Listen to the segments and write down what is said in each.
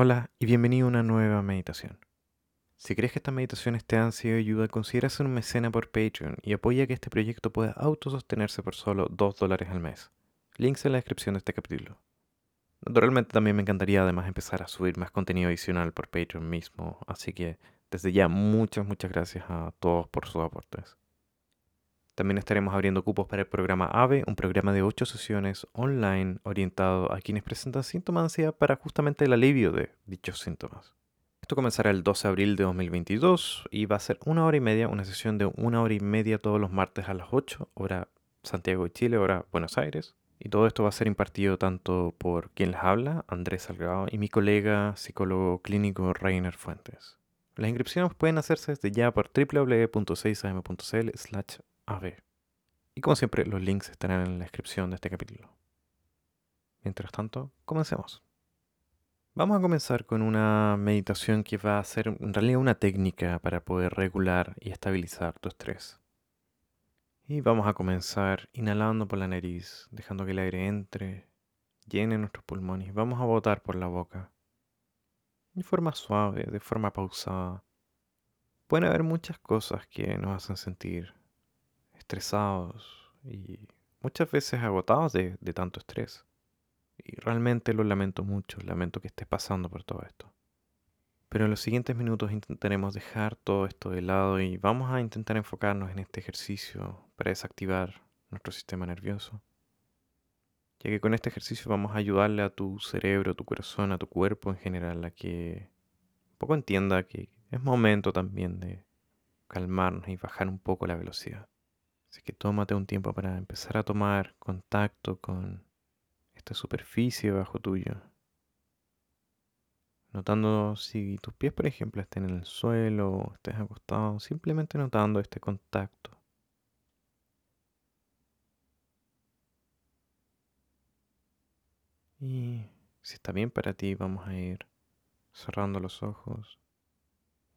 Hola y bienvenido a una nueva meditación. Si crees que estas meditaciones te han sido de ayuda, considera ser un mecena por Patreon y apoya que este proyecto pueda autosostenerse por solo 2 dólares al mes. Links en la descripción de este capítulo. Naturalmente también me encantaría además empezar a subir más contenido adicional por Patreon mismo, así que desde ya muchas, muchas gracias a todos por sus aportes. También estaremos abriendo cupos para el programa AVE, un programa de 8 sesiones online orientado a quienes presentan síntomas de ansiedad para justamente el alivio de dichos síntomas. Esto comenzará el 12 de abril de 2022 y va a ser una hora y media, una sesión de una hora y media todos los martes a las 8, hora Santiago de Chile, hora Buenos Aires. Y todo esto va a ser impartido tanto por quien les habla, Andrés Salgado, y mi colega psicólogo clínico Rainer Fuentes. Las inscripciones pueden hacerse desde ya por www.6am.cl slash av. Y como siempre, los links estarán en la descripción de este capítulo. Mientras tanto, comencemos. Vamos a comenzar con una meditación que va a ser en realidad una técnica para poder regular y estabilizar tu estrés. Y vamos a comenzar inhalando por la nariz, dejando que el aire entre, llene nuestros pulmones vamos a botar por la boca de forma suave, de forma pausada. Pueden haber muchas cosas que nos hacen sentir estresados y muchas veces agotados de, de tanto estrés. Y realmente lo lamento mucho, lamento que estés pasando por todo esto. Pero en los siguientes minutos intentaremos dejar todo esto de lado y vamos a intentar enfocarnos en este ejercicio para desactivar nuestro sistema nervioso ya que con este ejercicio vamos a ayudarle a tu cerebro, a tu corazón, a tu cuerpo en general a que un poco entienda que es momento también de calmarnos y bajar un poco la velocidad. Así que tómate un tiempo para empezar a tomar contacto con esta superficie bajo tuyo. Notando si tus pies, por ejemplo, estén en el suelo o estés acostado, simplemente notando este contacto. Y si está bien para ti, vamos a ir cerrando los ojos.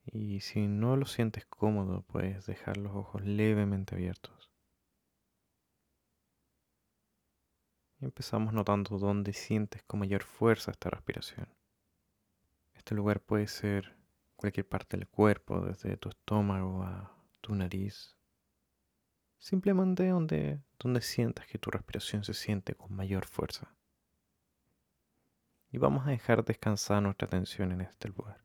Y si no lo sientes cómodo, puedes dejar los ojos levemente abiertos. Empezamos notando dónde sientes con mayor fuerza esta respiración. Este lugar puede ser cualquier parte del cuerpo, desde tu estómago a tu nariz. Simplemente donde, donde sientas que tu respiración se siente con mayor fuerza y vamos a dejar descansar nuestra atención en este lugar.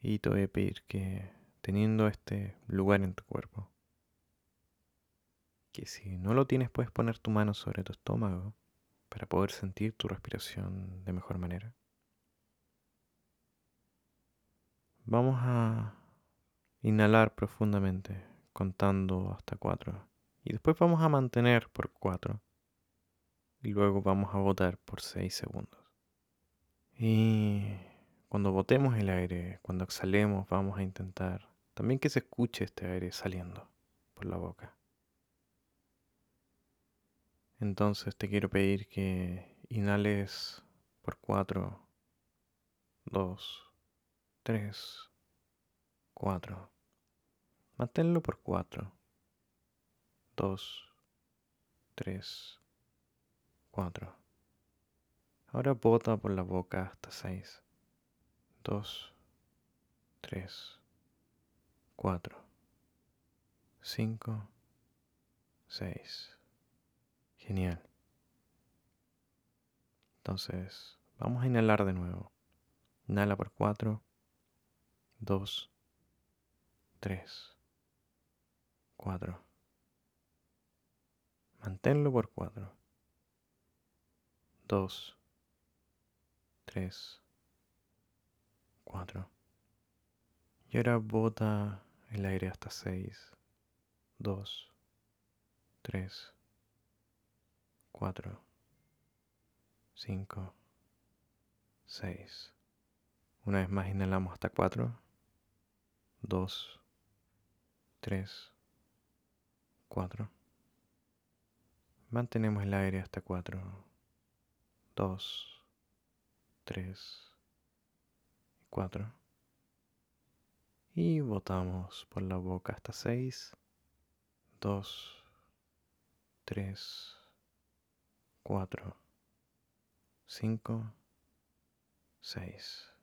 Y te voy a pedir que, teniendo este lugar en tu cuerpo, que si no lo tienes puedes poner tu mano sobre tu estómago para poder sentir tu respiración de mejor manera. Vamos a inhalar profundamente contando hasta cuatro y después vamos a mantener por cuatro y luego vamos a botar por seis segundos. Y cuando botemos el aire, cuando exhalemos, vamos a intentar también que se escuche este aire saliendo por la boca. Entonces te quiero pedir que inhales por 4, 2, 3, 4. Manténlo por 4, 2, 3, 4. Ahora bota por la boca hasta seis. Dos, tres, cuatro, cinco, seis. Genial. Entonces, vamos a inhalar de nuevo. Inhala por cuatro, dos, tres, cuatro. Manténlo por cuatro, dos, 3, 4. Y ahora bota el aire hasta 6, 2, 3, 4, 5, 6. Una vez más inhalamos hasta 4, 2, 3, 4. Mantenemos el aire hasta 4, 2, 3 y 4. Y botamos por la boca hasta 6, 2, 3, 4, 5, 6.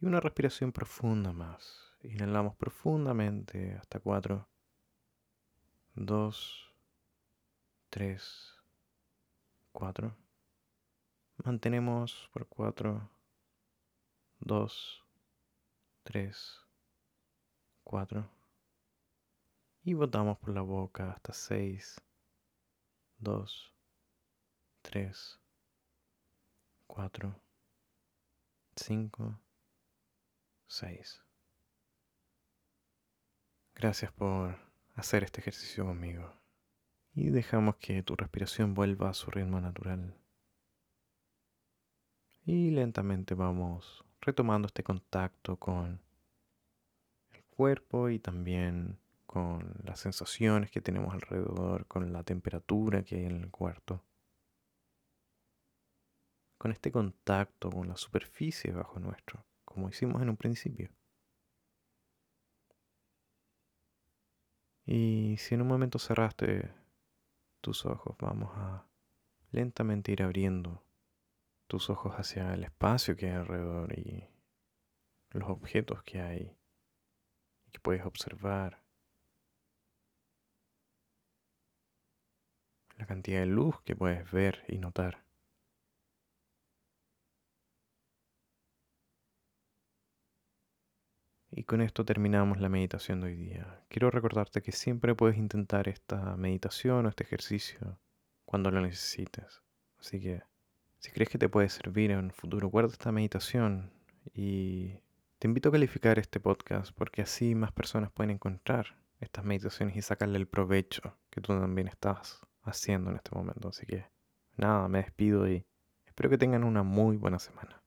Y una respiración profunda más. Inhalamos profundamente hasta 4. 2, 3, 4. Mantenemos por 4, 2, 3, 4. Y botamos por la boca hasta 6, 2, 3, 4, 5, 6. Gracias por hacer este ejercicio conmigo. Y dejamos que tu respiración vuelva a su ritmo natural. Y lentamente vamos retomando este contacto con el cuerpo y también con las sensaciones que tenemos alrededor, con la temperatura que hay en el cuarto con este contacto con la superficie bajo nuestro, como hicimos en un principio. Y si en un momento cerraste tus ojos, vamos a lentamente ir abriendo tus ojos hacia el espacio que hay alrededor y los objetos que hay y que puedes observar. Cantidad de luz que puedes ver y notar. Y con esto terminamos la meditación de hoy día. Quiero recordarte que siempre puedes intentar esta meditación o este ejercicio cuando lo necesites. Así que si crees que te puede servir en un futuro, guarda esta meditación y te invito a calificar este podcast porque así más personas pueden encontrar estas meditaciones y sacarle el provecho que tú también estás haciendo en este momento. Así que nada, me despido y espero que tengan una muy buena semana.